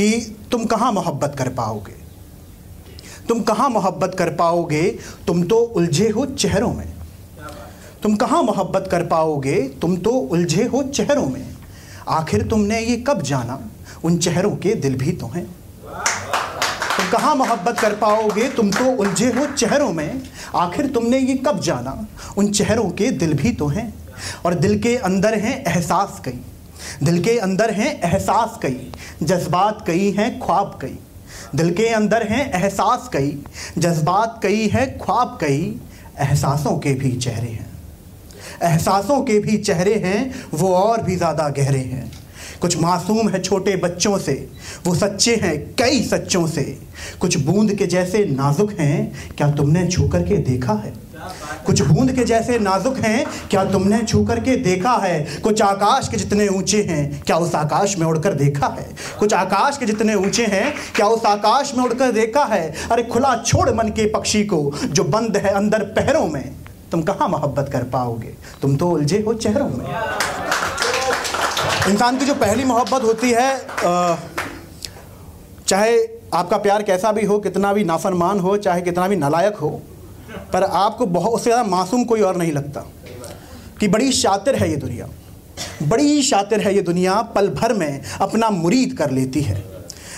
कि तुम कहाँ मोहब्बत कर पाओगे? तुम कहाँ मोहब्बत कर पाओगे? तुम तो उलझे हो चेहरों में। तुम कहाँ मोहब्बत कर पाओगे? तुम तो उलझे हो चेहरों में। आखिर तुमने ये कब जाना? उन चेहरों के दिल भी तो हैं। तुम कहाँ मोहब्बत कर पाओगे? तुम तो उलझे हो चेहरों में। आखिर तुमने ये कब जाना? उन चेहरों के दिल भी तो हैं। और दिल के अंदर हैं एहसास कई। दिल के अंदर हैं एहसास कई, जज्बात कई हैं ख्वाब कई। दिल के अंदर हैं एहसास कई, जज्बात कई है ख्वाब कई, एहसासों के भी चेहरे हैं। एहसासों के भी चेहरे हैं, वो और भी ज़्यादा गहरे हैं। कुछ मासूम है छोटे बच्चों से, वो सच्चे हैं कई सच्चों से। कुछ बूंद के जैसे नाजुक हैं, क्या तुमने छू करके देखा है? कुछ बूंद के जैसे नाजुक हैं, क्या तुमने छू करके देखा है? कुछ आकाश के जितने ऊँचे हैं, क्या उस आकाश में उड़कर देखा है? कुछ आकाश के जितने ऊँचे हैं, क्या उस आकाश में उड़कर देखा है? अरे खुला छोड़ मन के पक्षी को, जो बंद है अंदर पहरों में। तुम कहाँ मोहब्बत कर पाओगे? तुम तो उलझे हो चेहरों में। इंसान की जो पहली मोहब्बत होती है चाहे आपका प्यार कैसा भी हो, कितना भी नाफरमान हो, चाहे कितना भी नालायक हो पर आपको बहुत, उससे ज़्यादा मासूम कोई और नहीं लगता कि बड़ी शातिर है ये दुनिया। बड़ी शातिर है ये दुनिया, पल भर में अपना मुरीद कर लेती है।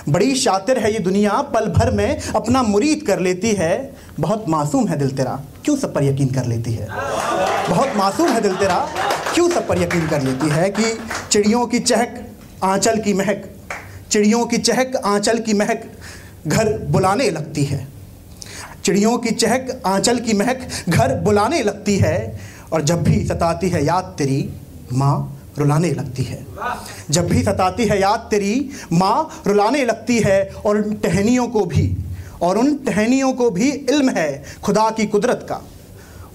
बड़ी शातिर है ये दुनिया, पल भर में अपना मुरीद कर लेती है। बहुत मासूम है दिल तेरा, क्यों सब पर यकीन कर लेती है? बहुत मासूम है दिल तेरा, क्यों सब पर यकीन कर लेती है कि चिड़ियों की चहक, आंचल की महक, चिड़ियों की चहक, आंचल की महक घर बुलाने लगती है। चिड़ियों की चहक, आंचल की महक घर बुलाने लगती है और जब भी सताती है याद तेरी माँ रुलाने लगती है। जब भी सताती है याद तेरी माँ रुलाने लगती है और उन टहनियों को भी, और उन टहनियों को भी इल्म है खुदा की कुदरत का।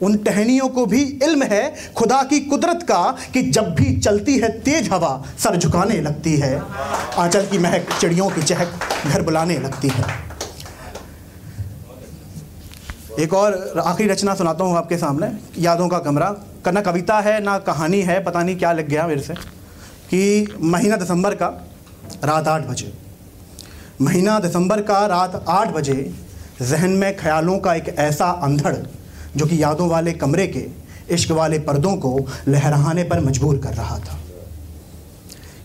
उन टहनियों को भी इल्म है खुदा की कुदरत का कि जब भी चलती है तेज हवा, सर झुकाने लगती है। आंचल की महक, चिड़ियों की चहक घर बुलाने लगती है। एक और आखिरी रचना सुनाता हूँ आपके सामने। यादों का कमरा। करना कविता है, ना कहानी है, पता नहीं क्या लग गया मेरे से, कि महीना दिसंबर का रात आठ बजे। महीना दिसंबर का रात आठ बजे जहन में ख्यालों का एक ऐसा अंधड़, जो कि यादों वाले कमरे के इश्क वाले पर्दों को लहराने पर मजबूर कर रहा था।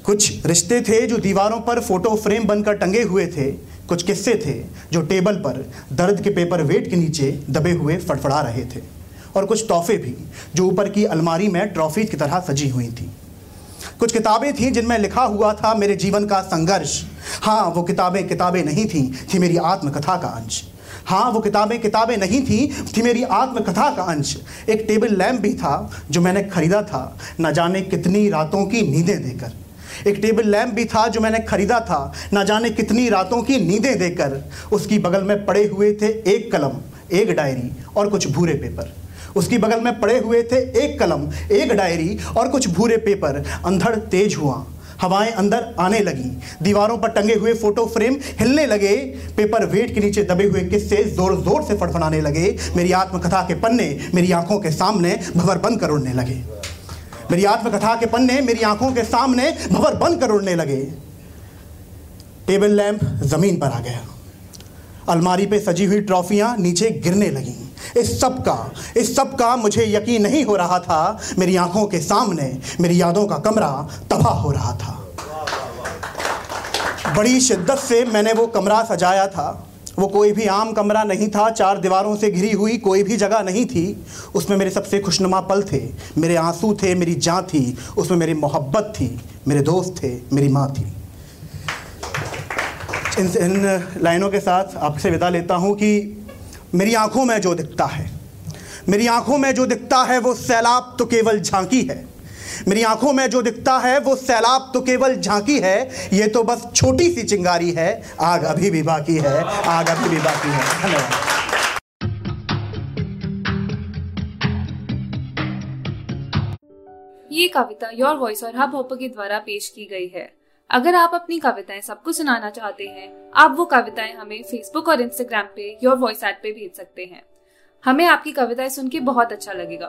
कुछ रिश्ते थे जो दीवारों पर फ़ोटो फ्रेम बनकर टंगे हुए थे, कुछ किस्से थे जो टेबल पर दर्द के पेपर वेट के नीचे दबे हुए फड़फड़ा रहे थे, और कुछ तोहफे भी जो ऊपर की अलमारी में ट्रॉफी की तरह सजी हुई थी। कुछ किताबें थीं जिनमें लिखा हुआ था, मेरे जीवन का संघर्ष। हाँ वो किताबें किताबें नहीं थीं, थी मेरी आत्मकथा का अंश। हाँ वो किताबें किताबें नहीं थी थी मेरी आत्मकथा का अंश। एक टेबल लैम्प भी था जो मैंने खरीदा था, न जाने कितनी रातों की नींदें देकर। एक टेबल लैम्प भी था जो मैंने खरीदा था। ना जाने कितनी रातों की नींदें देकर। उसकी बगल में पड़े हुए थे एक कलम, एक डायरी और कुछ भूरे पेपर। उसकी बगल में पड़े हुए थे एक कलम, एक डायरी और कुछ भूरे पेपर। अंधड़ तेज हुआ। हवाएँ अंदर आने लगी। दीवारों पर टंगे हुए फ़ोटो फ्रेम हिलने लगे। पेपर वेट के नीचे दबे हुए किस्से ज़ोर ज़ोर से फड़फड़ाने लगे। मेरी आत्मकथा के पन्ने मेरी आँखों के सामने भवर बंद कर उड़ने लगे। मेरी आत्मकथा के पन्ने मेरी आँखों के सामने भवर बंद कर उड़ने लगे। टेबल लैंप ज़मीन पर आ गया। अलमारी पे सजी हुई ट्रॉफियाँ नीचे गिरने लगीं। इस सब का, इस सब का मुझे यकीन नहीं हो रहा था। मेरी आँखों के सामने मेरी यादों का कमरा तबाह हो रहा था। बड़ी शिद्दत से मैंने वो कमरा सजाया था। वो कोई भी आम कमरा नहीं था, चार दीवारों से घिरी हुई कोई भी जगह नहीं थी। उसमें मेरे सबसे खुशनुमा पल थे। मेरे आँसू थे, मेरी जाँ थी। उसमें मेरी मोहब्बत थी, मेरे दोस्त थे, मेरी माँ थी। इन इन लाइनों के साथ आपसे विदा लेता हूँ कि मेरी आँखों में जो दिखता है, मेरी आँखों में जो दिखता है, वो सैलाब तो केवल झांकी है। मेरी आँखों में जो दिखता है वो सैलाब तो केवल झांकी है, ये तो बस छोटी सी चिंगारी है। आग अभी भी बाकी है, आग अभी भी बाकी है। धन्यवाद। ये कविता योर वॉइस और हब हॉपर के द्वारा पेश की गई है। अगर आप अपनी कविताएँ सबको सुनाना चाहते हैं, आप वो कविताएँ हमें फेसबुक और इंस्टाग्राम पे योर वॉइस ऐप पे भेज सकते हैं। हमें आपकी कविताएँ सुन के बहुत अच्छा लगेगा।